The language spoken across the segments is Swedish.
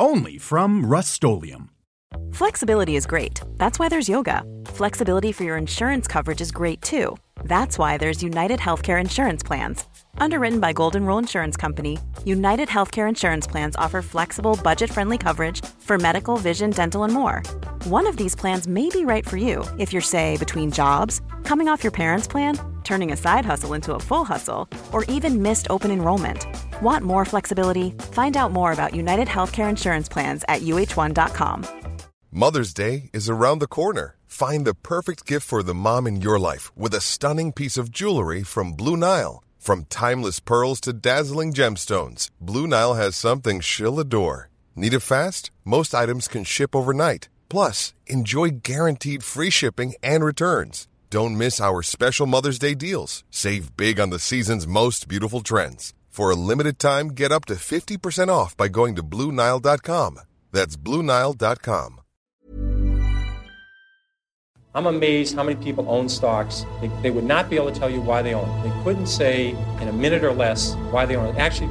Only from rustolium Flexibility is great. That's why there's yoga. Flexibility for your insurance coverage is great too. That's why there's United Healthcare Insurance Plans. Underwritten by Golden Rule Insurance Company, United Healthcare Insurance Plans offer flexible, budget friendly coverage for medical, vision, dental, and more. One of these plans may be right for you if you're, say, between jobs, coming off your parents' plan, turning a side hustle into a full hustle, or even missed open enrollment. Want more flexibility? Find out more about United Healthcare Insurance Plans at uh1.com. Mother's Day is around the corner. Find the perfect gift for the mom in your life with a stunning piece of jewelry from Blue Nile. From timeless pearls to dazzling gemstones, Blue Nile has something she'll adore. Need it fast? Most items can ship overnight. Plus, enjoy guaranteed free shipping and returns. Don't miss our special Mother's Day deals. Save big on the season's most beautiful trends. For a limited time, get up to 50% off by going to BlueNile.com. That's BlueNile.com. I'm amazed how many people own stocks. They, they would not be able to tell you why they own it. They couldn't say in a minute or less why they own it. Actually,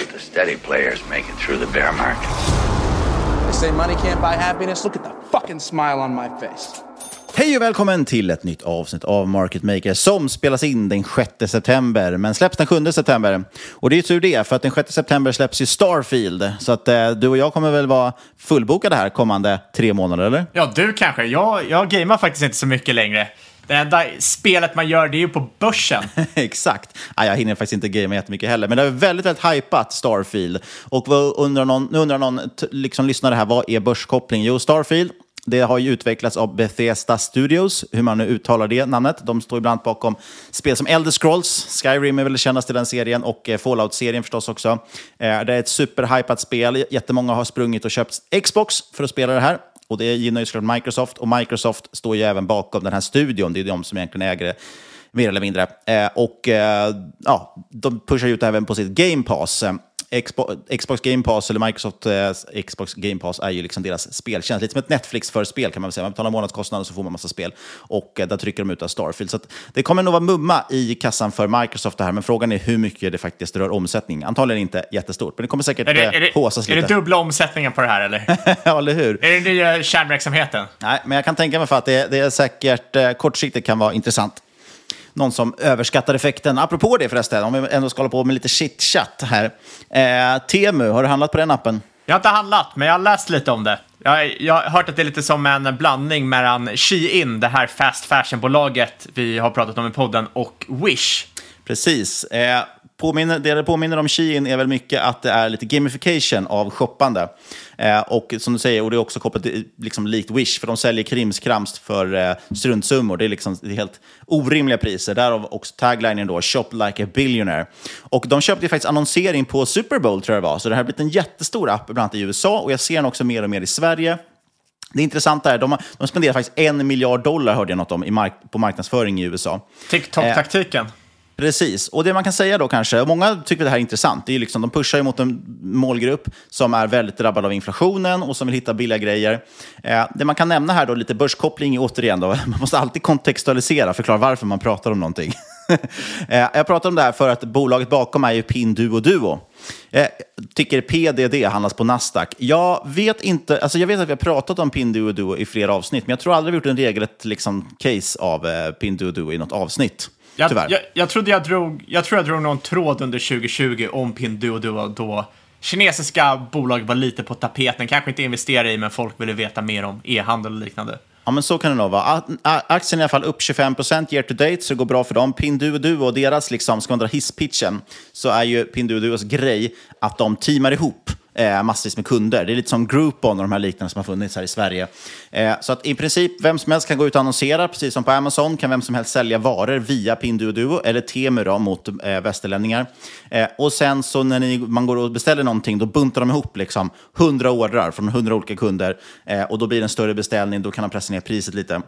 steady players make it through the bear market. They say money can't buy happiness. Look at the fucking smile on my face. Hej och välkommen till ett nytt avsnitt av Market Maker som spelas in den 6 september, men släpps den 7 september. Och det är ju tur det, för att den 6 september släpps ju Starfield. Så att eh, du och jag kommer väl vara fullbokade här kommande tre månader, eller? Ja, du kanske. Jag, jag gamear faktiskt inte så mycket längre. Det enda spelet man gör det är ju på börsen. Exakt. Ja, jag hinner faktiskt inte gamea jättemycket heller, men det är väldigt, väldigt hypat Starfield. Och vad undrar någon, nu undrar någon liksom, lyssnare här, vad är börskoppling? Jo, Starfield det har ju utvecklats av Bethesda Studios, hur man nu uttalar det namnet. De står ibland bakom spel som Elder Scrolls, Skyrim är väl kändast i den serien och eh, Fallout-serien förstås också. Eh, det är ett superhypat spel. Jättemånga har sprungit och köpt Xbox för att spela det här. Och det gynnar ju såklart Microsoft och Microsoft står ju även bakom den här studion. Det är de som egentligen äger det mer eller mindre. Eh, och eh, ja, de pushar ut även på sitt Game Pass. Xbox, Game Pass, eller Microsoft eh, Xbox Game Pass, är ju liksom deras speltjänst. Lite som ett Netflix för spel kan man väl säga. Man betalar månadskostnader så får man massa spel. Och eh, där trycker de ut av Starfield. Så det kommer nog vara mumma i kassan för Microsoft det här, men frågan är hur mycket det faktiskt rör omsättning. Antagligen inte jättestort, men det kommer säkert är det, är det, påsas lite. Är det dubbla omsättningen på det här eller? ja, eller hur? Är det nya kärnverksamheten? Nej, men jag kan tänka mig för att det, det är säkert eh, kortsiktigt kan vara intressant någon som överskattar effekten. Apropå det förresten, om vi ändå ska hålla på med lite chit-chat här. Eh, Temu, har du handlat på den appen? Jag har inte handlat, men jag har läst lite om det. Jag, jag har hört att det är lite som en blandning mellan Shein, det här fast fashion-bolaget vi har pratat om i podden, och Wish. Precis. Eh, påminner, det det påminner om Shein är väl mycket att det är lite gamification av shoppande. Eh, och som du säger, och det är också kopplat till, liksom likt Wish, för de säljer krimskrams för eh, struntsummor. Det är, liksom, det är helt orimliga priser. Därav också taglinen då, shop like a billionaire. Och de köpte ju faktiskt annonsering på Super Bowl, tror jag det var. Så det här har blivit en jättestor app, bland annat i USA, och jag ser den också mer och mer i Sverige. Det intressanta är att de, de spenderar faktiskt en miljard dollar, hörde jag något om, i mark på marknadsföring i USA. TikTok-taktiken. Eh, Precis, och det man kan säga då kanske, och många tycker det här är intressant, det är liksom, de pushar ju mot en målgrupp som är väldigt drabbad av inflationen och som vill hitta billiga grejer. Eh, det man kan nämna här då, lite börskoppling återigen, då, man måste alltid kontextualisera, förklara varför man pratar om någonting. eh, jag pratar om det här för att bolaget bakom är ju Pinduo Duo. Eh, tycker PDD handlas på Nasdaq. Jag vet inte, alltså jag vet att vi har pratat om Pinduoduo i flera avsnitt, men jag tror aldrig vi gjort en regelrätt liksom, case av eh, Pinduoduo i något avsnitt. Jag, jag, jag, trodde jag drog, jag tror jag drog någon tråd under 2020 om Pinduoduo då kinesiska bolag var lite på tapeten, kanske inte investera i, men folk ville veta mer om e-handel och liknande. Ja, men så kan det nog vara. Aktien är i alla fall upp 25% year to date, så det går bra för dem. Pinduoduo och deras, liksom, ska man dra hisspitchen, så är ju Pinduoduos grej att de teamar ihop eh, massvis med kunder. Det är lite som Groupon och de här liknande som har funnits här i Sverige. Eh, så att i princip vem som helst kan gå ut och annonsera, precis som på Amazon kan vem som helst sälja varor via Pinduoduo eller Temu då, mot eh, västerlänningar. Eh, och sen så när ni, man går och beställer någonting, då buntar de ihop liksom 100 ordrar från 100 olika kunder eh, och då blir det en större beställning, då kan de pressa ner priset lite.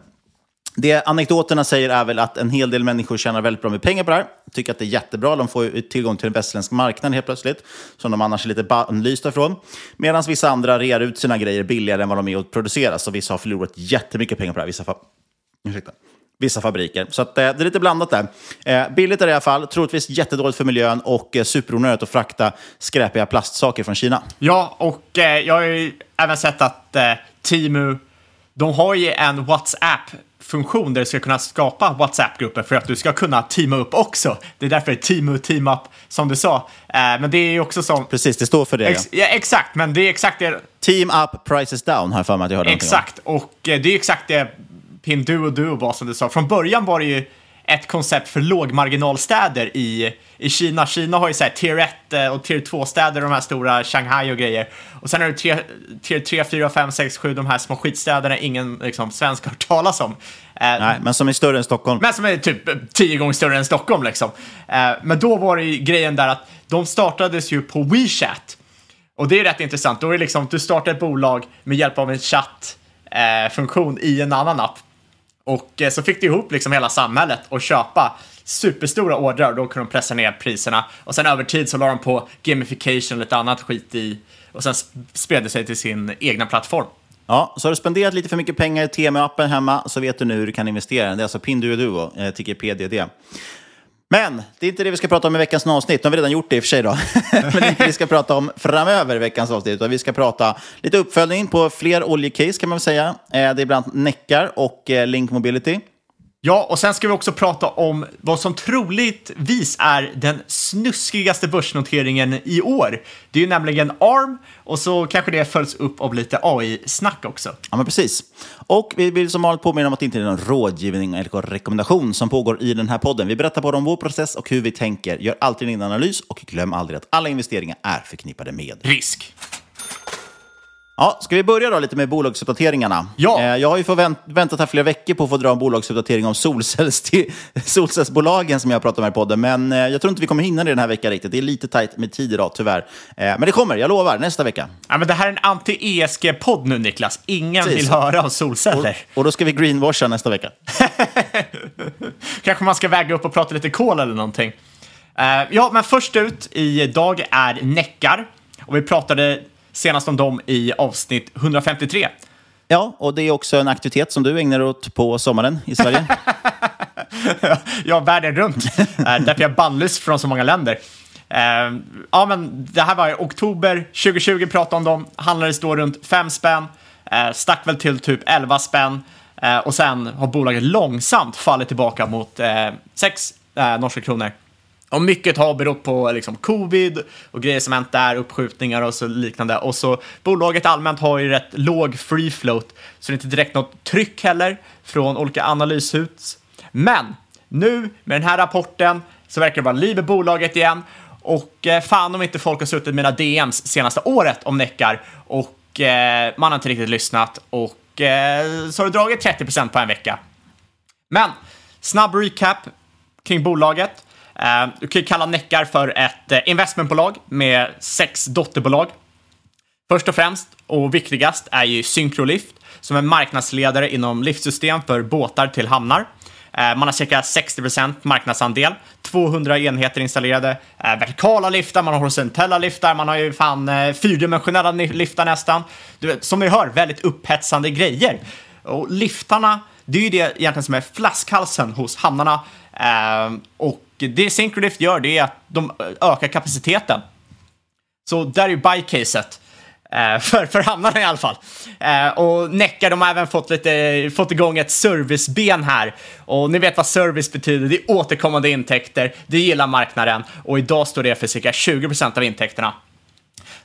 Det anekdoterna säger är väl att en hel del människor tjänar väldigt bra med pengar på det här. Tycker att det är jättebra. De får tillgång till en västerländsk marknad helt plötsligt, som de annars är lite bannlysta från. Medan vissa andra rear ut sina grejer billigare än vad de är att producera. Så vissa har förlorat jättemycket pengar på det här. Vissa, fa Ursäkta. vissa fabriker. Så att, eh, det är lite blandat där. Eh, billigt är det i alla fall. Troligtvis jättedåligt för miljön och eh, superonödigt att frakta skräpiga plastsaker från Kina. Ja, och eh, jag har ju även sett att eh, Timu, de har ju en WhatsApp funktion där du ska kunna skapa WhatsApp-grupper för att du ska kunna teama upp också. Det är därför det är team team up som du sa. Eh, men det är ju också som... Precis, det står för det. Ex ja. exakt, men det är exakt det... Team up, prices down har jag för mig att jag hörde Exakt, och eh, det är exakt det Pinduo Duo var som du sa. Från början var det ju ett koncept för lågmarginalstäder i, i Kina. Kina har ju så här tier 1 eh, och tier 2-städer, de här stora Shanghai och grejer. Och sen är det tier, tier 3, 4, 5, 6, 7, de här små skitstäderna ingen liksom, svensk har hört talas om. Eh, Nej, men som är större än Stockholm. Men som är typ tio gånger större än Stockholm liksom. Eh, men då var det ju grejen där att de startades ju på WeChat. Och det är rätt intressant. Då är det liksom, du startar ett bolag med hjälp av en chattfunktion i en annan app. Och eh, så fick de ihop liksom hela samhället och köpa superstora ordrar och då kunde de pressa ner priserna. Och sen över tid så la de på gamification och lite annat skit i och sen spred det sig till sin egna plattform. Ja, så har du spenderat lite för mycket pengar i TM-appen hemma så vet du nu hur du kan investera. Det är alltså Pinduoduo, eh, tycker PDD. Men det är inte det vi ska prata om i veckans avsnitt. Nu har vi redan gjort det i och för sig. Då. Men det är inte det vi ska prata om framöver i veckans avsnitt. Utan vi ska prata lite uppföljning på fler oljecase kan man väl säga. Eh, det är bland annat Neckar och eh, Link Mobility. Ja, och sen ska vi också prata om vad som troligtvis är den snuskigaste börsnoteringen i år. Det är ju nämligen ARM och så kanske det följs upp av lite AI-snack också. Ja, men precis. Och vi vill som vanligt påminna om att det inte är någon rådgivning eller rekommendation som pågår i den här podden. Vi berättar bara om vår process och hur vi tänker. Gör alltid en analys och glöm aldrig att alla investeringar är förknippade med risk. Ja, ska vi börja då lite med bolagsuppdateringarna? Ja. Eh, jag har ju vänt, väntat här flera veckor på att få dra en bolagsuppdatering om solcells solcellsbolagen som jag pratat om här i podden. Men eh, jag tror inte vi kommer hinna det den här veckan riktigt. Det är lite tajt med tid idag, tyvärr. Eh, men det kommer, jag lovar, nästa vecka. Ja, men det här är en anti-ESG-podd nu, Niklas. Ingen Precis. vill höra om solceller. Och, och, då ska vi greenwasha nästa vecka. Kanske man ska väga upp och prata lite kol eller någonting. ja, men först ut idag är Neckar. Och vi pratade senast om dem i avsnitt 153. Ja, och det är också en aktivitet som du ägnar dig åt på sommaren i Sverige. ja, världen runt. Eh, därför jag bannlyst från så många länder. Uh, ja, men det här var i oktober 2020 pratade om dem. Handlades då runt 5 spänn. Uh, stack väl till typ 11 spänn. Uh, och sen har bolaget långsamt fallit tillbaka mot 6 norska kronor. Och mycket har berott på liksom, covid och grejer som hänt där, uppskjutningar och så liknande. Och så bolaget allmänt har ju rätt låg free float, så det är inte direkt något tryck heller från olika analyshus. Men nu med den här rapporten så verkar det vara liv i bolaget igen. Och eh, fan om inte folk har suttit med mina DMs senaste året om Neckar och eh, man har inte riktigt lyssnat och eh, så har du dragit 30% på en vecka. Men snabb recap kring bolaget. Eh, du kan ju kalla Neckar för ett eh, investmentbolag med sex dotterbolag. Först och främst och viktigast är ju Syncrolift som är marknadsledare inom liftsystem för båtar till hamnar. Eh, man har cirka 60% marknadsandel, 200 enheter installerade, vertikala liftar, man har horisontella liftar, man har ju fan fyrdimensionella liftar nästan. Du vet, som ni hör, väldigt upphetsande grejer. Och liftarna, det är ju det egentligen som är flaskhalsen hos hamnarna. Och det Syncrolift gör, det är att de ökar kapaciteten. Så där är ju buy-caset. Eh, för, för hamnarna i alla fall. Eh, och Neckar, de har även fått, lite, fått igång ett serviceben här. Och ni vet vad service betyder, det är återkommande intäkter, det gillar marknaden och idag står det för cirka 20% av intäkterna.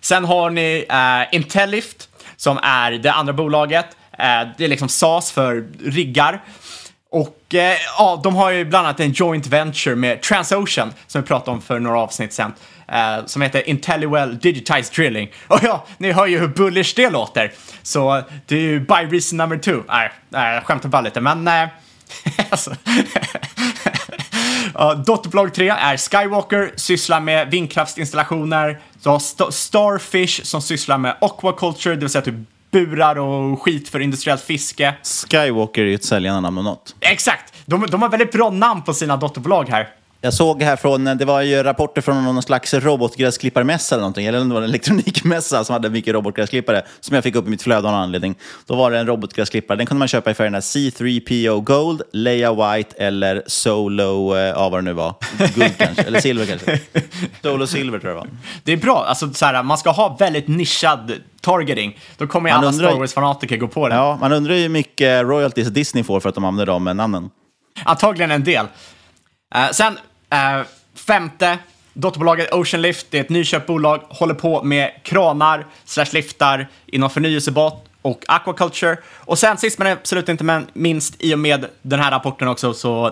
Sen har ni eh, Intellift som är det andra bolaget. Eh, det är liksom SAS för riggar. Och eh, ja, de har ju bland annat en joint venture med Transocean som vi pratade om för några avsnitt sen. Eh, som heter Intelliwell Digitized Drilling. Och ja, ni hör ju hur bullish det låter. Så det är ju by reason number two. Nej, nej jag skämtar bara lite, men... Eh, alltså. Uh, dotterbolag 3 är Skywalker, sysslar med vindkraftsinstallationer. Du har St- Starfish som sysslar med aquaculture, det vill säga typ burar och skit för industriellt fiske. Skywalker är ju ett säljande namn om något. Exakt! De, de har väldigt bra namn på sina dotterbolag här. Jag såg här från, det var ju rapporter från någon slags robotgräsklipparmässa eller någonting, eller om det var en elektronikmässa som hade mycket robotgräsklippare, som jag fick upp i mitt flöde av någon anledning. Då var det en robotgräsklippare, den kunde man köpa i färgerna C3PO Gold, Leia White eller Solo, eh, ja vad det nu var, guld kanske, eller silver kanske. Solo Silver tror jag det var. Det är bra, alltså så här, man ska ha väldigt nischad targeting. Då kommer ju Man alla undrar- Star Wars-fanatiker gå på det. Ja, man undrar ju hur mycket royalties Disney får för att de använder de namnen. Antagligen en del. Eh, sen, eh, femte, dotterbolaget Ocean Lift, det är ett nyköpt bolag, håller på med kranar slash liftar inom förnyelsebart och aquaculture. Och sen sist men absolut inte minst, i och med den här rapporten också så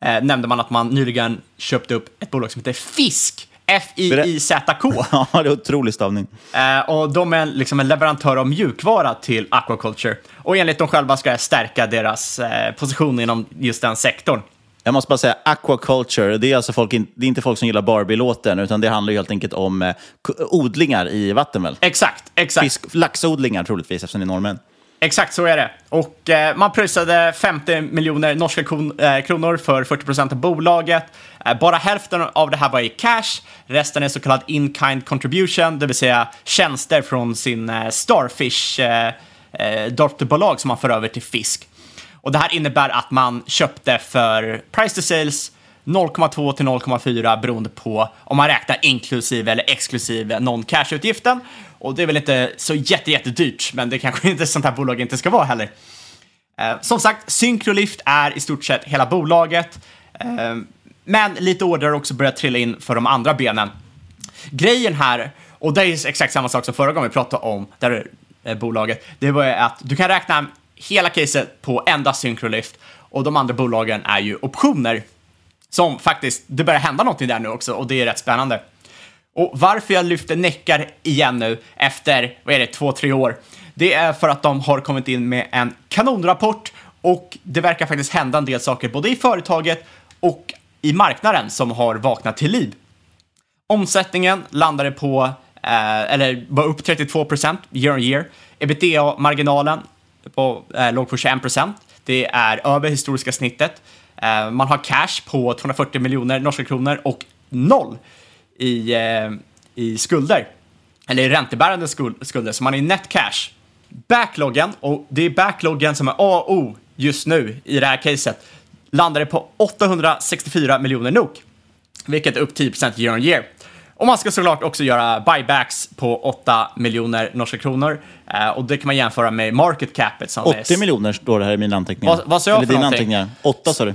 eh, nämnde man att man nyligen köpte upp ett bolag som heter Fisk. F-I-I-Z-K. Ja, det är otrolig stavning. Eh, och de är liksom en leverantör av mjukvara till aquaculture. Och enligt dem själva ska det stärka deras eh, position inom just den sektorn. Jag måste bara säga, aquaculture, det är, alltså folk, in- det är inte folk som gillar Barbie-låten, utan det handlar ju helt enkelt om eh, odlingar i vatten väl? Exakt, exakt. Fisk, laxodlingar troligtvis, eftersom det är norrmän. Exakt så är det. Och eh, man pröjsade 50 miljoner norska kon- eh, kronor för 40 procent av bolaget. Eh, bara hälften av det här var i cash. Resten är så kallad in-kind contribution, det vill säga tjänster från sin eh, Starfish eh, eh, dotterbolag som man för över till Fisk. Och det här innebär att man köpte för price to sales 0,2 till 0,4 beroende på om man räknar inklusive eller exklusive non-cash-utgiften. Och det är väl inte så jätte, jättedyrt, men det kanske inte sånt här bolag inte ska vara heller. Eh, som sagt, Syncrolift är i stort sett hela bolaget. Eh, men lite order har också börjat trilla in för de andra benen. Grejen här, och det är exakt samma sak som förra gången vi pratade om det eh, bolaget, det var ju att du kan räkna hela caset på endast Syncrolift och de andra bolagen är ju optioner. Som faktiskt, det börjar hända någonting där nu också och det är rätt spännande. Och varför jag lyfter Neckar igen nu efter, vad är det, två, tre år? Det är för att de har kommit in med en kanonrapport och det verkar faktiskt hända en del saker både i företaget och i marknaden som har vaknat till liv. Omsättningen landade på, eh, eller var upp 32 procent year on year. Ebitda-marginalen på, eh, låg på 21 procent. Det är över historiska snittet. Eh, man har cash på 240 miljoner norska kronor och noll i, eh, i skulder. Eller i räntebärande skuld, skulder, så man är i net cash. Backloggen, och det är backloggen som är A och O just nu i det här caset, landade på 864 miljoner NOK, vilket är upp 10% year on year. Och man ska såklart också göra buybacks på 8 miljoner norska kronor. Eh, och det kan man jämföra med market capet som 80 är... miljoner står det här i mina anteckningar. Vad- vad sa jag Eller för dina någonting? anteckningar. 8 sa du.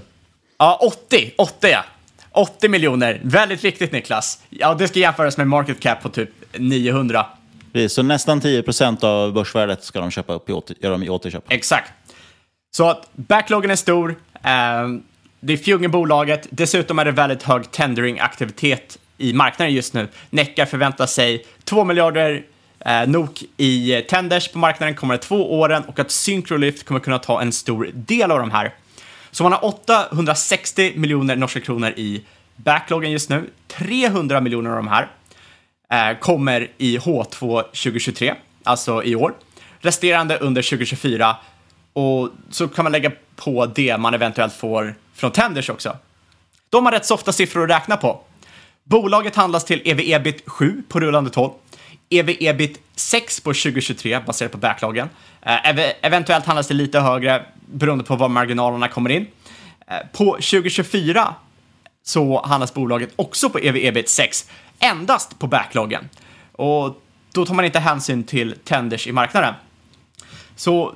Ja, 80. 80 ja. 80 miljoner. Väldigt viktigt Niklas. Ja, det ska jämföras med market cap på typ 900. Precis, Så nästan 10 procent av börsvärdet ska de köpa upp i, åter, gör de i återköp. Exakt. Så att backloggen är stor. ehm, det är fjung i bolaget. Dessutom är det väldigt hög tendering-aktivitet i marknaden just nu. Neckar förväntar sig 2 miljarder eh, NOK i eh, tenders på marknaden kommande två åren och att Syncrolift kommer kunna ta en stor del av de här. Så man har 860 miljoner norska kronor i backloggen just nu. 300 miljoner av de här eh, kommer i H2 2023, alltså i år. Resterande under 2024. Och så kan man lägga på det man eventuellt får från Tenders också. De har rätt softa siffror att räkna på. Bolaget handlas till ev-ebit 7 på rullande 12, ev-ebit 6 på 2023 baserat på backloggen. Eh, ev eventuellt handlas det lite högre beroende på var marginalerna kommer in. Eh, på 2024 så handlas bolaget också på ev-ebit 6, endast på backloggen. Och då tar man inte hänsyn till tenders i marknaden. Så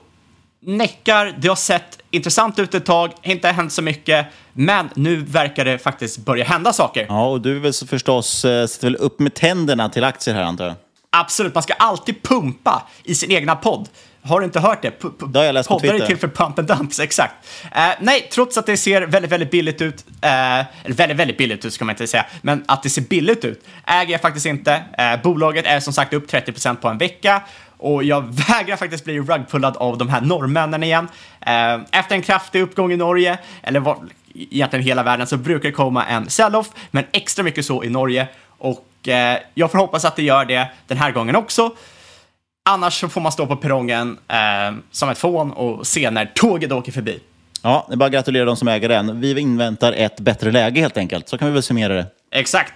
Neckar, det har sett intressant ut ett tag, inte hänt så mycket, men nu verkar det faktiskt börja hända saker. Ja, och du vill så förstås eh, sätta väl upp med tänderna till aktier här antar jag? Absolut, man ska alltid pumpa i sin egna podd. Har du inte hört det? P det har jag läst på Poddar Twitter. är till för pump and dumps, exakt. Eh, nej, trots att det ser väldigt, väldigt billigt ut, eh, eller väldigt, väldigt billigt ut ska man inte säga, men att det ser billigt ut äger jag faktiskt inte. Eh, bolaget är som sagt upp 30% på en vecka och jag vägrar faktiskt bli rugpullad av de här norrmännen igen. Eh, efter en kraftig uppgång i Norge, eller var, egentligen hela världen, så brukar det komma en sell-off, men extra mycket så i Norge. Och eh, jag får hoppas att det gör det den här gången också. Annars så får man stå på perrongen eh, som ett fån och se när tåget åker förbi. Ja, det är bara att gratulera de som äger den. Vi inväntar ett bättre läge helt enkelt. Så kan vi väl summera det. Exakt.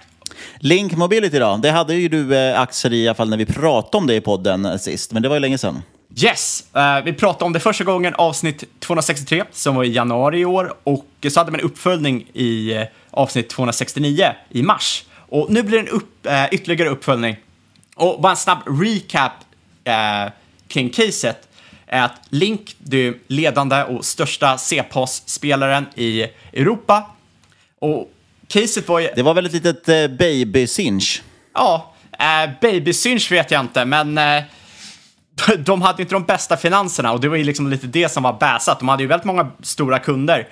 Link Mobility då? Det hade ju du eh, aktier i, i alla fall när vi pratade om det i podden eh, sist. Men det var ju länge sedan. Yes, eh, vi pratade om det första gången avsnitt 263 som var i januari i år och så hade man en uppföljning i eh, avsnitt 269 i mars. Och nu blir det en upp, eh, ytterligare uppföljning. Och bara en snabb recap kring caset är att Link, är ledande och största C-PAS-spelaren i Europa. Och caset var ju... Det var väl ett litet baby-cinch? Ja, eh, baby synch vet jag inte, men de hade inte de bästa finanserna och det var ju liksom lite det som var bäsat. De hade ju väldigt många stora kunder.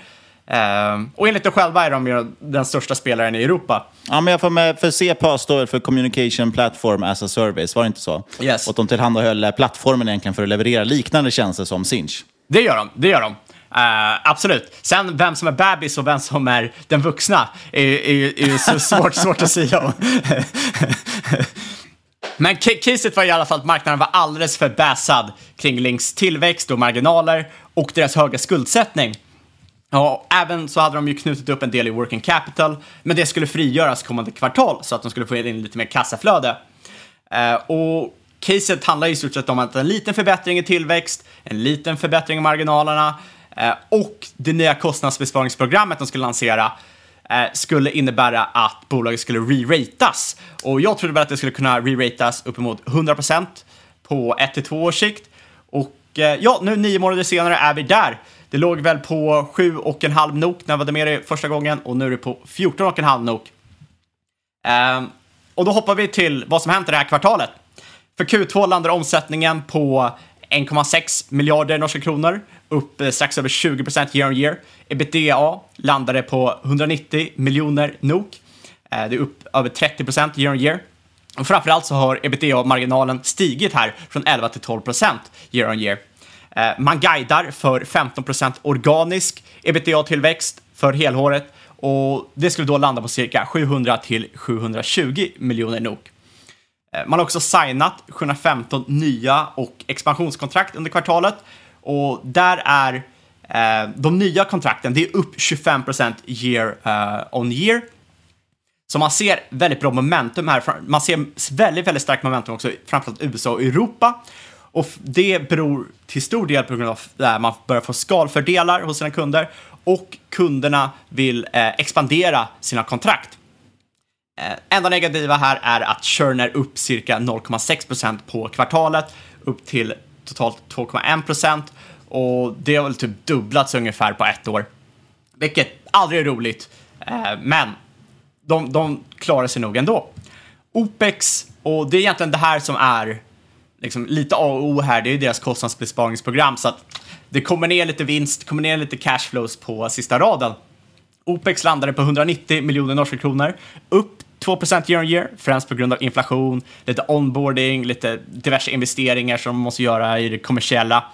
Eh, och enligt dem själva är de ju den största spelaren i Europa. Ja, men jag får med, för CPA står för Communication Platform as a Service, var det inte så? Yes. Och de tillhandahöll eh, plattformen egentligen för att leverera liknande tjänster som Sinch. Det gör de, det gör de. Eh, absolut. Sen vem som är bebis och vem som är den vuxna är, är, är ju så svårt, svårt att säga om. Men caset var i alla fall att marknaden var alldeles för bäsad kring Links tillväxt och marginaler och deras höga skuldsättning. Ja, även så hade de ju knutit upp en del i working capital, men det skulle frigöras kommande kvartal så att de skulle få in lite mer kassaflöde. Eh, och caset handlar i stort sett om att en liten förbättring i tillväxt, en liten förbättring i marginalerna eh, och det nya kostnadsbesparingsprogrammet de skulle lansera Eh, skulle innebära att bolaget skulle re-ratas. Och jag trodde väl att det skulle kunna re-ratas uppemot 100% på 1-2 års sikt. Och eh, ja, nu nio månader senare är vi där. Det låg väl på 7,5 nok när jag var med det första gången och nu är det på 14,5 nok. Ehm, och då hoppar vi till vad som hänt i det här kvartalet. För Q2 landar omsättningen på 1,6 miljarder norska kronor, upp eh, strax över 20% year on year. Ebitda landade på 190 miljoner NOK. Eh, det är upp över 30% year on year. Och framförallt så har ebitda-marginalen stigit här från 11 till 12% year on year. Eh, man guidar för 15% organisk ebitda-tillväxt för helåret och det skulle då landa på cirka 700 till 720 miljoner NOK. Eh, man har också signat 715 nya och expansionskontrakt under kvartalet och där är eh, de nya kontrakten, det är upp 25% year eh, on year. Så man ser väldigt bra momentum här. Man ser väldigt, väldigt starkt momentum också, framförallt USA och Europa. Och det beror till stor del på grund av att man börjar få skalfördelar hos sina kunder och kunderna vill eh, expandera sina kontrakt. Eh, enda negativa här är att churn är upp cirka 0,6% på kvartalet, upp till totalt 2,1% och det har väl typ dubblats ungefär på ett år. Vilket aldrig är roligt, eh, men de, de klarar sig nog ändå. OPEX, och det är egentligen det här som är liksom lite A och O här, det är ju deras kostnadsbesparingsprogram så att det kommer ner lite vinst, kommer ner lite cashflows på sista raden. OPEX landade på 190 miljoner norska kronor, upp 2% year on year, främst på grund av inflation, lite onboarding, lite diverse investeringar som man måste göra i det kommersiella.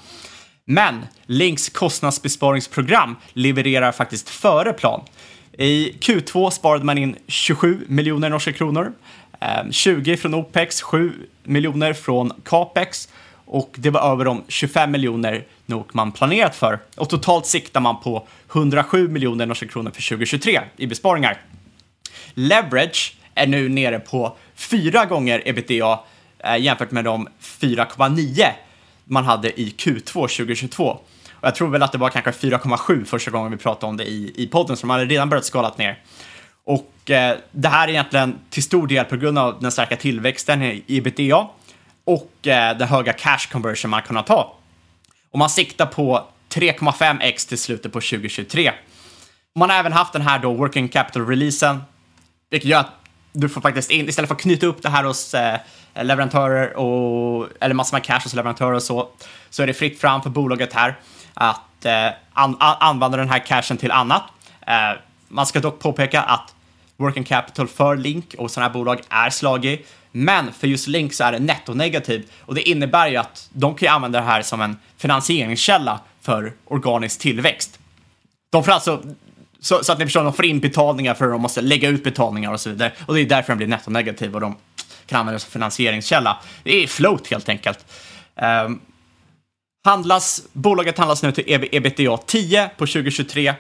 Men Links kostnadsbesparingsprogram levererar faktiskt före plan. I Q2 sparade man in 27 miljoner norska kronor, ehm, 20 från OPEX, 7 miljoner från CAPEX Och det var över de 25 miljoner nog man planerat för. Och totalt siktar man på 107 miljoner norska kronor för 2023 i besparingar. Leverage är nu nere på fyra gånger ebitda eh, jämfört med de 4,9 man hade i Q2 2022. Och jag tror väl att det var kanske 4,7 första gången vi pratade om det i, i podden, så de hade redan börjat skalat ner. Och eh, det här är egentligen till stor del på grund av den starka tillväxten i ebitda och eh, den höga cash conversion man kunnat ha. Och man siktar på 3,5x till slutet på 2023. Man har även haft den här då working capital-releasen, vilket gör att du får faktiskt in, istället för att knyta upp det här hos eh, leverantörer och, eller massor med cash hos leverantörer och så, så är det fritt fram för bolaget här att eh, an, an, använda den här cashen till annat. Eh, man ska dock påpeka att working capital för Link och sådana här bolag är slagig, men för just Link så är det nettonegativ och det innebär ju att de kan ju använda det här som en finansieringskälla för organisk tillväxt. De får alltså så, så, att ni förstår, de får in betalningar för att de måste lägga ut betalningar och så vidare. Och det är därför de blir nettonegativ och de kan använda det som finansieringskälla. Det är float helt enkelt. Um, handlas, bolaget handlas nu till ebitda 10 på 2023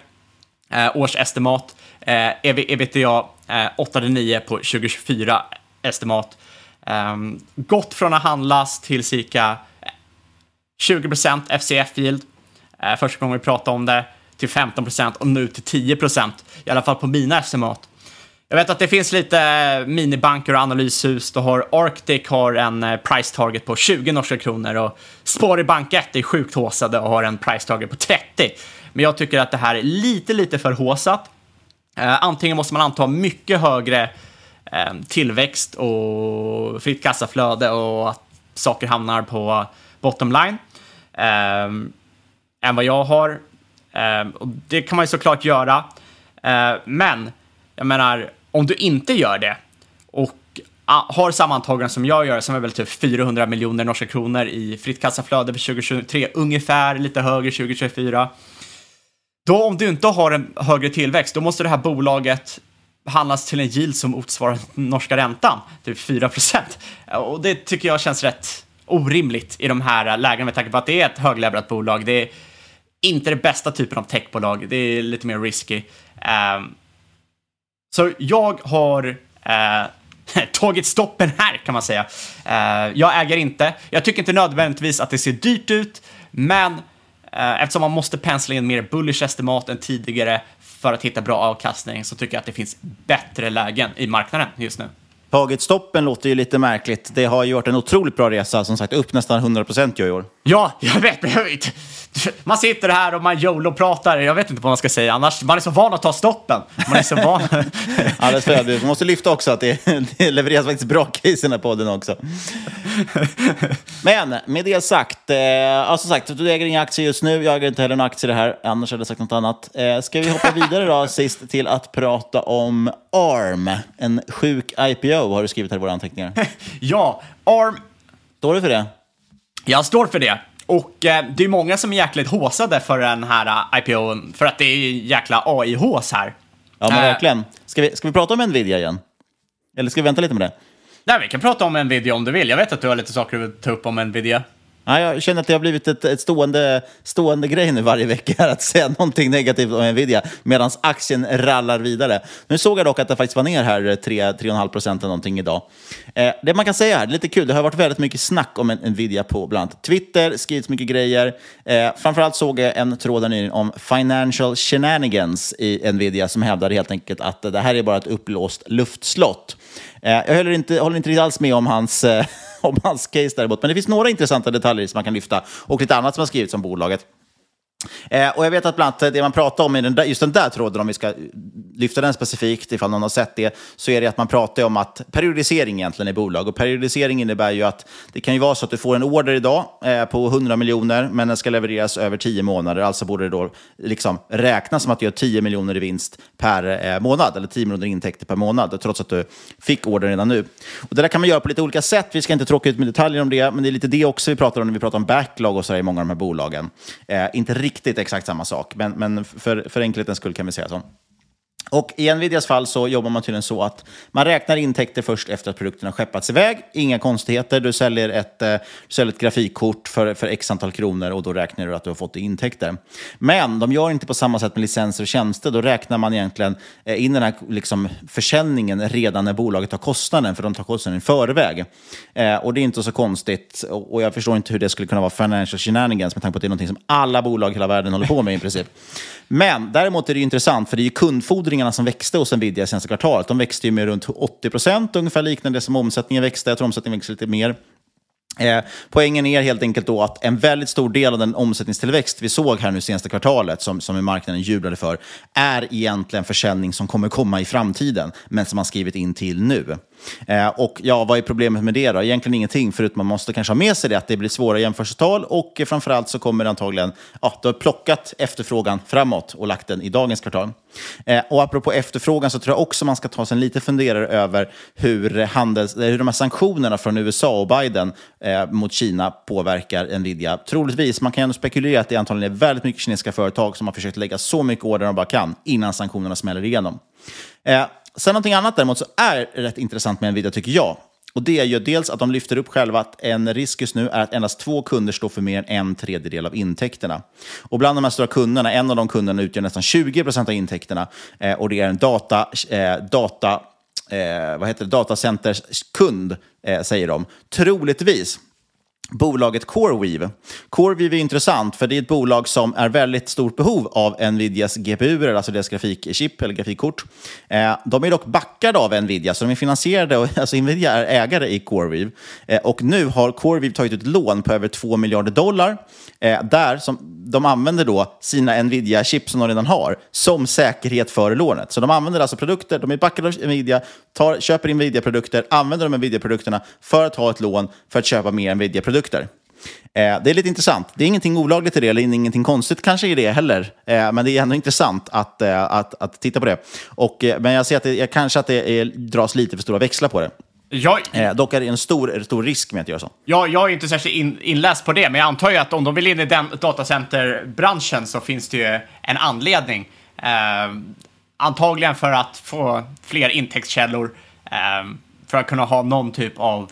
eh, års estimat. Eh, ebitda eh, 8-9 på 2024 estimat. Ehm, um, gått från att handlas till cirka 20% FCF yield. Eh, första gången vi pratade om det till 15 och nu till 10 procent. i alla fall på mina estimat. Jag vet att det finns lite minibanker och analyshus. Då har Arctic har en eh, price target på 20 norska kronor och Spar Bank 1 är sjukt håsade och har en price target på 30. Men jag tycker att det här är lite, lite för håsat. Eh, antingen måste man anta mycket högre eh, tillväxt och fritt kassaflöde och att saker hamnar på bottom line eh, än vad jag har. Eh, och det kan man ju såklart göra. Eh, men jag menar, om du inte gör det och ah, har samma antagande som jag gör, som är väl typ 400 miljoner norska kronor i fritt kassaflöde för 2023, ungefär lite högre 2024. Då om du inte har en högre tillväxt, då måste det här bolaget handlas till en yield som motsvarar norska räntan, typ 4 procent. Eh, och det tycker jag känns rätt orimligt i de här lägena med tanke på att det är ett höglevererat bolag. Det är inte det bästa typen av techbolag, det är lite mer risky. Um, så jag har eh, tagit stoppen här kan man säga. Eh, jag äger inte. Jag tycker inte nödvändigtvis att det ser dyrt ut, men eh, eftersom man måste pensla in mer bullish estimat än tidigare för att hitta bra avkastning så tycker jag att det finns bättre lägen i marknaden just nu. Tagit stoppen låter ju lite märkligt. Det har gjort en otroligt bra resa, som sagt upp nästan 100 procent i år. Ja, jag vet, jag vet. Man sitter här och man YOLO-pratar. Jag vet inte vad man ska säga annars. Man är så van att ta stoppen. Man är så van. Alldeles för Vi måste lyfta också att det, det levereras faktiskt bra case i den här podden också. Men med det sagt, eh, alltså sagt, du äger inga aktier just nu. Jag äger inte heller några aktier i det här. Annars hade jag sagt något annat. Eh, ska vi hoppa vidare då sist till att prata om ARM. En sjuk IPO har du skrivit här i våra anteckningar. ja, ARM. Står du för det? Jag står för det. Och eh, det är många som är jäkligt håsade för den här uh, IPOn, för att det är jäkla AI-hås här. Ja, men uh, verkligen. Ska vi, ska vi prata om Nvidia igen? Eller ska vi vänta lite med det? Nej, vi kan prata om Nvidia om du vill. Jag vet att du har lite saker du vill ta upp om Nvidia. Ja, jag känner att det har blivit ett, ett stående, stående grej nu varje vecka att säga någonting negativt om Nvidia medan aktien rallar vidare. Nu såg jag dock att det faktiskt var ner här 3-3,5 procent någonting idag. Eh, det man kan säga här, är lite kul, det har varit väldigt mycket snack om Nvidia på bland annat Twitter, skrivits mycket grejer. Eh, framförallt såg jag en tråd där om financial shenanigans i Nvidia som hävdade helt enkelt att det här är bara ett upplåst luftslott. Eh, jag håller inte, håller inte alls med om hans, eh, om hans case däremot, men det finns några intressanta detaljer som man kan lyfta och lite annat som har skrivits om bolaget. Eh, och jag vet att bland annat det man pratar om i den där, just den där tråden, om vi ska lyfta den specifikt, ifall någon har sett det, så är det att man pratar om att periodisering egentligen i bolag. Och periodisering innebär ju att det kan ju vara så att du får en order idag eh, på 100 miljoner, men den ska levereras över 10 månader. Alltså borde det då liksom räknas som att du gör 10 miljoner i vinst per eh, månad, eller 10 miljoner intäkter per månad, trots att du fick ordern redan nu. Och det där kan man göra på lite olika sätt. Vi ska inte tråka ut med detaljer om det, men det är lite det också vi pratar om när vi pratar om backlog och så i många av de här bolagen. Eh, inte riktigt exakt samma sak, men, men för, för enkelhetens skull kan vi säga så. Och I Nvidias fall så jobbar man tydligen så att man räknar intäkter först efter att produkten har skeppats iväg. Inga konstigheter. Du säljer ett, eh, du säljer ett grafikkort för, för x antal kronor och då räknar du att du har fått intäkter. Men de gör inte på samma sätt med licenser och tjänster. Då räknar man egentligen eh, in den här liksom, försäljningen redan när bolaget har kostnaden, för de tar kostnaden i förväg. Eh, och det är inte så konstigt. Och, jag förstår inte hur det skulle kunna vara financial shenanigans med tanke på att det är någonting som alla bolag i hela världen håller på med i princip. Men däremot är det intressant, för det är ju fordringarna som växte hos Nvidia senaste kvartalet. De växte ju med runt 80 procent, ungefär liknande som omsättningen växte. Jag tror omsättningen växte lite mer. Eh, poängen är helt enkelt då att en väldigt stor del av den omsättningstillväxt vi såg här nu senaste kvartalet, som, som marknaden jublade för, är egentligen försäljning som kommer komma i framtiden, men som man skrivit in till nu. Eh, och ja, vad är problemet med det då? Egentligen ingenting, förutom man måste kanske ha med sig det, att det blir svåra jämförelsetal och eh, framförallt så kommer det antagligen, ja, du har plockat efterfrågan framåt och lagt den i dagens kvartal. Eh, och apropå efterfrågan så tror jag också man ska ta sig en liten funderare över hur, handels, eh, hur de här sanktionerna från USA och Biden eh, mot Kina påverkar Nvidia. Troligtvis, man kan ändå spekulera att det antagligen är väldigt mycket kinesiska företag som har försökt lägga så mycket order de bara kan innan sanktionerna smäller igenom. Eh, Sen någonting annat däremot så är rätt intressant med Nvidia tycker jag. Och Det är ju dels att de lyfter upp själva att en risk just nu är att endast två kunder står för mer än en tredjedel av intäkterna. Och Bland de här stora kunderna, en av de kunderna utgör nästan 20 procent av intäkterna eh, och det är en data, eh, data, eh, vad heter det, datacenterskund, eh, säger de. Troligtvis bolaget CoreWeave. CoreWeave är intressant för det är ett bolag som är väldigt stort behov av Nvidias GPU, alltså deras grafikchip eh, eller grafikkort. Eh, de är dock backade av Nvidia, så de är finansierade, och, alltså Nvidia är ägare i CoreWeave. Eh, och nu har CoreWeave tagit ut lån på över 2 miljarder dollar, eh, där som de använder då sina Nvidia-chip som de redan har som säkerhet för lånet. Så de använder alltså produkter, de är backade av Nvidia, tar, köper Nvidia-produkter, använder de Nvidia-produkterna för att ha ett lån för att köpa mer Nvidia-produkter. Eh, det är lite intressant. Det är ingenting olagligt i det, eller ingenting konstigt kanske i det heller. Eh, men det är ändå intressant att, eh, att, att titta på det. Och, eh, men jag ser att det, kanske att det är, dras lite för stora växlar på det. Jag, eh, dock är det en stor, stor risk med att göra så. Ja, jag är inte särskilt in, inläst på det, men jag antar ju att om de vill in i den datacenterbranschen så finns det ju en anledning. Eh, antagligen för att få fler intäktskällor, eh, för att kunna ha någon typ av,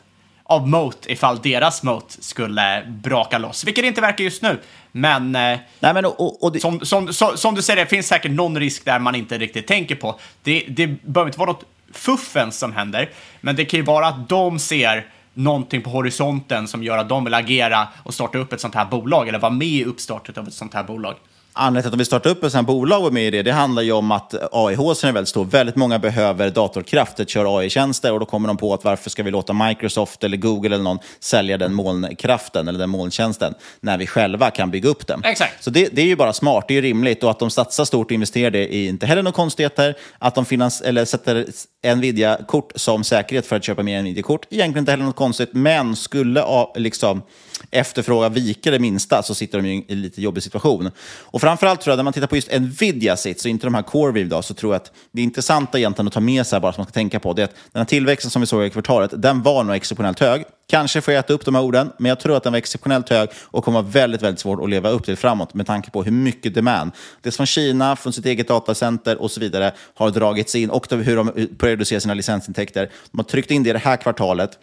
av moat ifall deras moat skulle braka loss, vilket det inte verkar just nu. Men, eh, Nej, men och, och det... som, som, som, som, du säger, det finns säkert någon risk där man inte riktigt tänker på. Det, det behöver inte vara något fuffens som händer, men det kan ju vara att de ser någonting på horisonten som gör att de vill agera och starta upp ett sånt här bolag eller vara med i uppstartet av ett sånt här bolag. Anledningen till att de vill starta upp ett sånt här bolag och med i det, det handlar ju om att AIH är väldigt stor. Väldigt många behöver datorkraft att köra AI-tjänster och då kommer de på att varför ska vi låta Microsoft eller Google eller någon sälja den molnkraften eller den molntjänsten när vi själva kan bygga upp den. Exakt. Så det, det är ju bara smart, det är ju rimligt och att de satsar stort och investerar det är inte heller några konstigheter. Att de finans, eller sätter Nvidia-kort som säkerhet för att köpa mer Nvidia-kort, egentligen inte heller något konstigt, men skulle liksom efterfråga vika det minsta så sitter de i en lite jobbig situation. Och framförallt tror jag, när man tittar på just Nvidia sits och inte de här Coreweave, då, så tror jag att det intressanta egentligen att ta med sig bara som man ska tänka på, det är att den här tillväxten som vi såg i kvartalet, den var nog exceptionellt hög. Kanske får jag äta upp de här orden, men jag tror att den var exceptionellt hög och kommer vara väldigt, väldigt svårt att leva upp till framåt med tanke på hur mycket demand, dels från Kina, från sitt eget datacenter och så vidare, har dragits in och hur de börjar sina licensintäkter. De har tryckt in det i det här kvartalet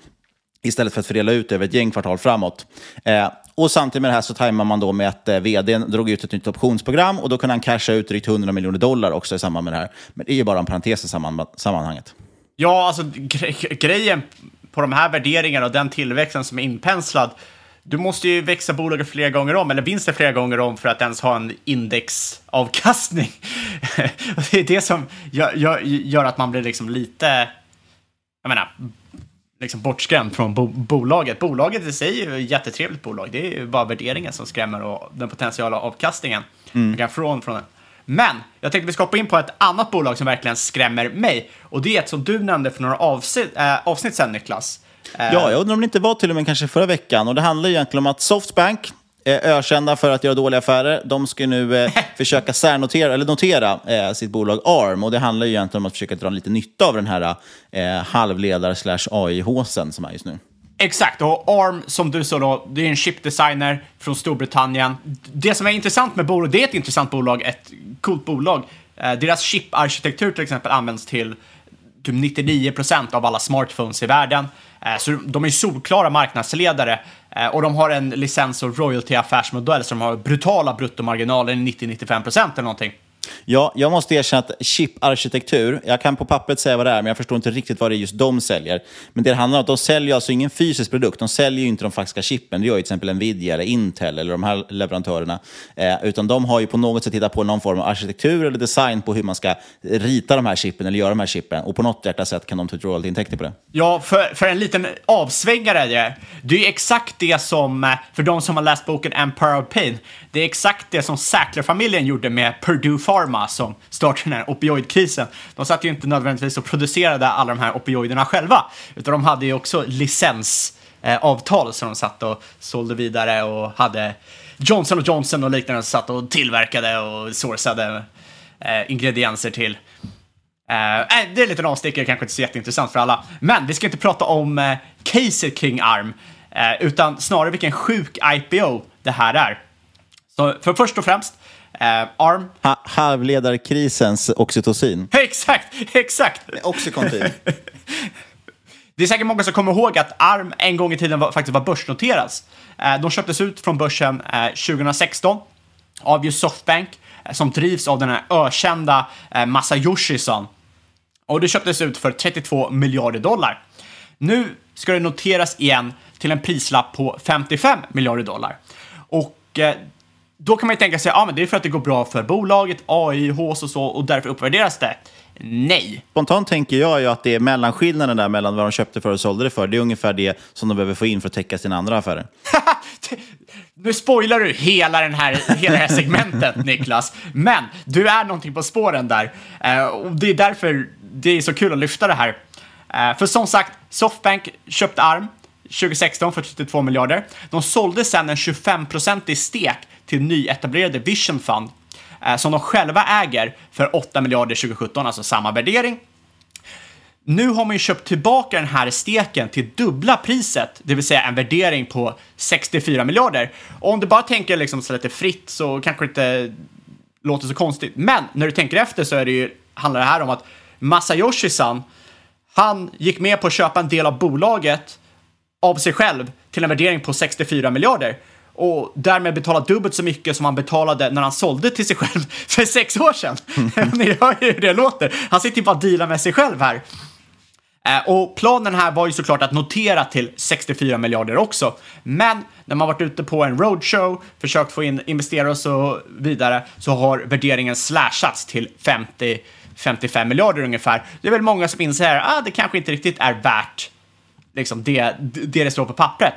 istället för att fördela ut över ett gäng kvartal framåt. Eh, och samtidigt med det här så tajmar man då med att eh, vdn drog ut ett nytt optionsprogram och då kunde han casha ut drygt 100 miljoner dollar också i samband med det här. Men det är ju bara en parentes i sammanhanget. Ja, alltså gre grejen på de här värderingarna och den tillväxten som är inpenslad, du måste ju växa bolaget flera gånger om, eller vinsten flera gånger om för att ens ha en indexavkastning. det är det som gör, gör, gör, att man blir liksom lite, jag menar, liksom bortskrämd från bo bolaget. Bolaget i sig är ju ett jättetrevligt bolag. Det är ju bara värderingen som skrämmer och den potentiella avkastningen mm. från, från den. Men jag tänkte vi ska hoppa in på ett annat bolag som verkligen skrämmer mig. Och det är ett som du nämnde för några avsnitt, äh, avsnitt sedan, Niklas. Ja, jag undrar om det inte var till och med kanske förra veckan. Och det handlar egentligen om att Softbank, ökända för att göra dåliga affärer. De ska nu eh, försöka särnotera, eller notera eh, sitt bolag ARM. Och det handlar ju egentligen om att försöka dra lite nytta av den här eh, halvledar slash AI-håsen som är just nu. Exakt, och ARM som du sa då, det är en chipdesigner från Storbritannien. Det som är intressant med bolaget, det är ett intressant bolag, ett coolt bolag. Eh, deras chiparkitektur till exempel används till typ 99% av alla smartphones i världen. Eh, så de är solklara marknadsledare eh, och de har en licens och royalty-affärsmodell som har brutala bruttomarginaler, 90-95% eller någonting. Ja, jag måste erkänna att chiparkitektur, jag kan på pappret säga vad det är, men jag förstår inte riktigt vad det är just de säljer. Men det handlar om att de säljer alltså ingen fysisk produkt, de säljer ju inte de faktiska chippen. Det gör ju till exempel Nvidia eller Intel eller de här leverantörerna. Eh, utan de har ju på något sätt hittat på någon form av arkitektur eller design på hur man ska rita de här chippen eller göra de här chippen. Och på något jäkla sätt kan de ta ut royaltyintäkter på det. Ja, för, för en liten avsvängare det. Det är ju exakt det som, eh, för de som har läst boken Empire of Pain, det är exakt det som Sackler-familjen gjorde med Purdue Pharma som startade den här opioidkrisen. De satt ju inte nödvändigtvis och producerade alla de här opioiderna själva, utan de hade ju också licensavtal eh, som de satt och sålde vidare och hade Johnson Johnson och liknande som satt och tillverkade och sourcade eh, ingredienser till. Eh, eh det är en liten avstickare, kanske inte så jätteintressant för alla. Men vi ska inte prata om eh, caset kring ARM, eh, utan snarare vilken sjuk IPO det här är. Så för först och främst, eh, ARM. Ha halvledarkrisens oxytocin. exakt, exakt. Oxycontin. Det är säkert många som kommer ihåg att ARM en gång i tiden var, faktiskt var börsnoteras. Eh, de köptes ut från börsen eh, 2016 av just Softbank eh, som drivs av den här ökända eh, Masayoshi-san. Och det köptes ut för 32 miljarder dollar. Nu ska det noteras igen till en prislapp på 55 miljarder dollar. Och eh, då kan man ju tänka sig, ja men det är för att det går bra för bolaget, AI, HOS och så, och därför uppvärderas det. Nej. Spontant tänker jag ju att det är mellanskillnaden där mellan vad de köpte för och sålde det för. Det är ungefär det som de behöver få in för att täcka sina andra affärer. nu spoilar du hela, den här, hela det här segmentet, Niklas. Men du är någonting på spåren där. Uh, och det är därför det är så kul att lyfta det här. Uh, för som sagt, Softbank köpte ARM 2016 för 32 miljarder. De sålde sedan en 25-procentig stek till nyetablerade Vision Fund eh, som de själva äger för 8 miljarder 2017, alltså samma värdering. Nu har man ju köpt tillbaka den här steken till dubbla priset, det vill säga en värdering på 64 miljarder. Och om du bara tänker liksom så lite fritt så kanske det inte låter så konstigt. Men när du tänker efter så är det ju, handlar det här om att Masayoshi-san, han gick med på att köpa en del av bolaget av sig själv till en värdering på 64 miljarder och därmed betala dubbelt så mycket som han betalade när han sålde till sig själv för sex år sedan. Ni hör ju hur det låter. Han sitter ju bara och dealar med sig själv här. Eh, och planen här var ju såklart att notera till 64 miljarder också. Men när man varit ute på en roadshow, försökt få in investerare och så vidare, så har värderingen slashats till 50 55 miljarder ungefär. Det är väl många som inser att ah, det kanske inte riktigt är värt liksom det, det det står på pappret.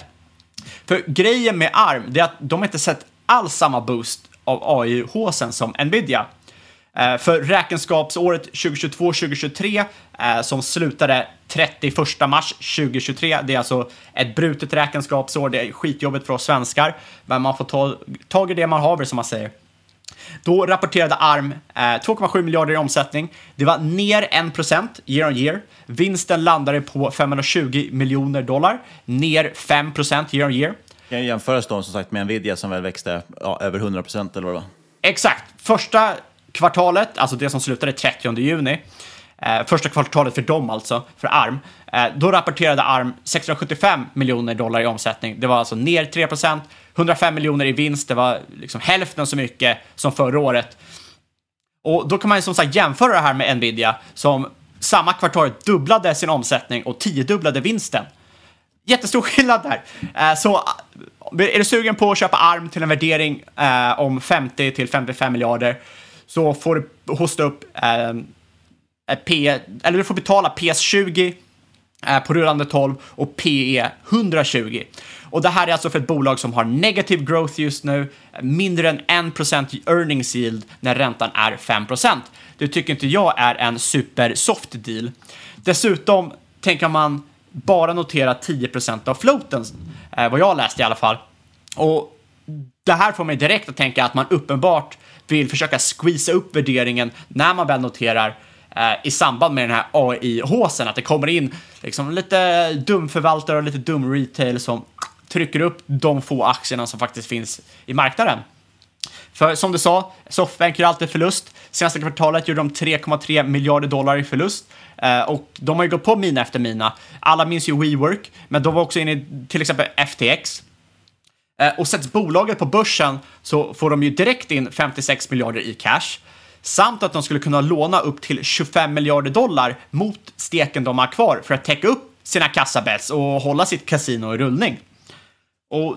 För grejen med ARM, det är att de inte sett alls samma boost av AI-håsen som Nvidia. Eh, för räkenskapsåret 2022-2023 eh, som slutade 31 mars 2023, det är alltså ett brutet räkenskapsår, det är skitjobbigt för oss svenskar, men man får ta tag i det man haver som man säger. Då rapporterade ARM eh, 2,7 miljarder i omsättning. Det var ner 1% year on year. Vinsten landade på 520 miljoner dollar, ner 5% year on year. Kan jämföras då som sagt med Nvidia som väl växte ja, över 100% eller vad det var? Exakt. Första kvartalet, alltså det som slutade 30 juni, eh, första kvartalet för dem alltså, för ARM, eh, då rapporterade ARM 675 miljoner dollar i omsättning. Det var alltså ner 3 procent, 105 miljoner i vinst, det var liksom hälften så mycket som förra året. Och då kan man ju som sagt jämföra det här med Nvidia som samma kvartal dubblade sin omsättning och tiodubblade vinsten. Jättestor skillnad där. Eh, så eh, är du sugen på att köpa ARM till en värdering eh, om 50 till 55 miljarder så får du hosta upp eh, Eh, P, eller du får betala PS20 eh, på rullande 12 och PE 120. Och det här är alltså för ett bolag som har negativ growth just nu, mindre än 1% earnings yield när räntan är 5%. Det tycker inte jag är en super soft deal. Dessutom tänker man bara notera 10% av floaten, eh, vad jag läst i alla fall. Och det här får mig direkt att tänka att man uppenbart vill försöka squeeza upp värderingen när man väl noterar eh, i samband med den här AI-håsen, att det kommer in liksom lite dumförvaltare och lite dum retail som trycker upp de få aktierna som faktiskt finns i marknaden. För som du sa, Softbank gör alltid förlust. Senaste kvartalet gjorde de 3,3 miljarder dollar i förlust. Eh, och de har ju gått på mina efter mina. Alla minns ju WeWork, men de var också inne i till exempel FTX. Eh, och sätts bolaget på börsen så får de ju direkt in 56 miljarder i cash. Samt att de skulle kunna låna upp till 25 miljarder dollar mot steken de har kvar för att täcka upp sina kassabets och hålla sitt kasino i rullning. Och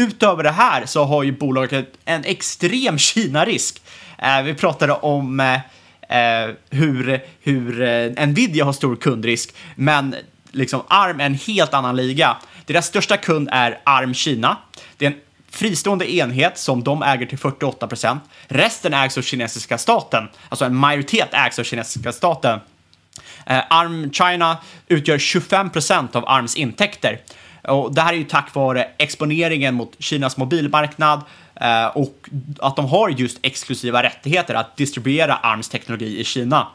utöver det här så har ju bolaget en extrem Kina-risk. Eh, vi pratade om eh, eh hur, hur eh, Nvidia har stor kundrisk, men liksom ARM är en helt annan liga. Deras största kund är ARM Kina. Det är en fristående enhet som de äger till 48 procent. Resten ägs av kinesiska staten, alltså en majoritet ägs av kinesiska staten. Eh, ARM China utgör 25 procent av ARMs intäkter. Och det här är ju tack vare exponeringen mot Kinas mobilmarknad eh, och att de har just exklusiva rättigheter att distribuera ARMs teknologi i Kina.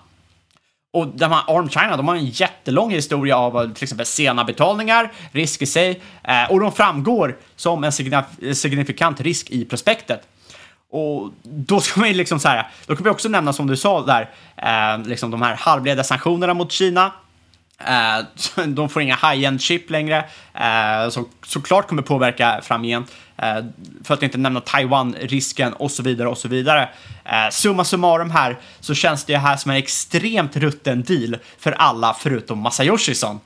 Och de här Arm China, de har en jättelång historia av eh, till exempel sena betalningar, risk i sig, eh, och de framgår som en signifikant risk i prospektet. Och då ska man ju liksom så här, då kan vi också nämna som du sa där, eh, liksom de här halvledarsanktionerna mot Kina. Eh, de får inga high-end chip längre, eh, som såklart kommer påverka framgent. Eh, för att inte nämna Taiwan-risken och så vidare och så vidare. Eh, summa summarum här så känns det här som en extremt rutten deal för alla förutom Masayoshi-son.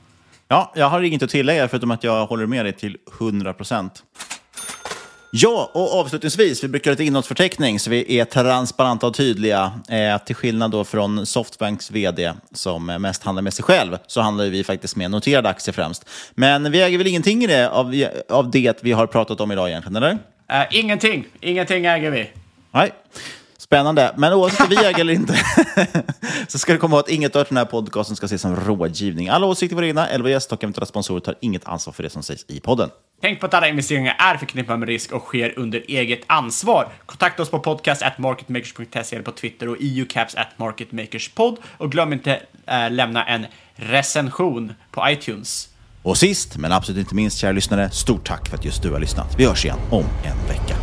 Ja, jag har inget att tillägga förutom att jag håller med dig till 100 procent. Ja, och avslutningsvis, vi brukar ha ett innehållsförteckning så vi är transparenta och tydliga. Eh, till skillnad då från Softbanks vd som mest handlar med sig själv så handlar vi faktiskt med noterade aktier främst. Men vi äger väl ingenting i det av, av det vi har pratat om idag egentligen, eller? Uh, ingenting. Ingenting äger vi. Nej. Spännande. Men oavsett om vi äger eller inte så ska du komma ihåg att inget av den här podcasten ska ses som rådgivning. Alla åsikter var egna. LVS och eventuella sponsorer tar inget ansvar för det som sägs i podden. Tänk på att alla investeringar är förknippade med risk och sker under eget ansvar. Kontakta oss på podcast at marketmakers.se eller på Twitter och eucaps at marketmakerspod. Och glöm inte äh, lämna en recension på iTunes. Och sist, men absolut inte minst, kära lyssnare, stort tack för att just du har lyssnat. Vi hörs igen om en vecka.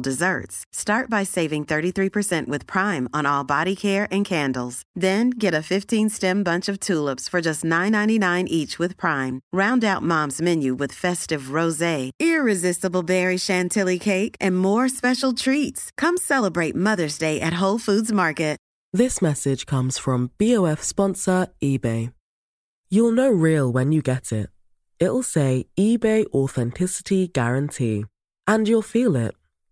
desserts. Start by saving 33% with Prime on all body care and candles. Then get a 15-stem bunch of tulips for just $9.99 each with Prime. Round out Mom's menu with festive rosé, irresistible berry chantilly cake, and more special treats. Come celebrate Mother's Day at Whole Foods Market. This message comes from BOF sponsor eBay. You'll know real when you get it. It'll say eBay Authenticity Guarantee. And you'll feel it.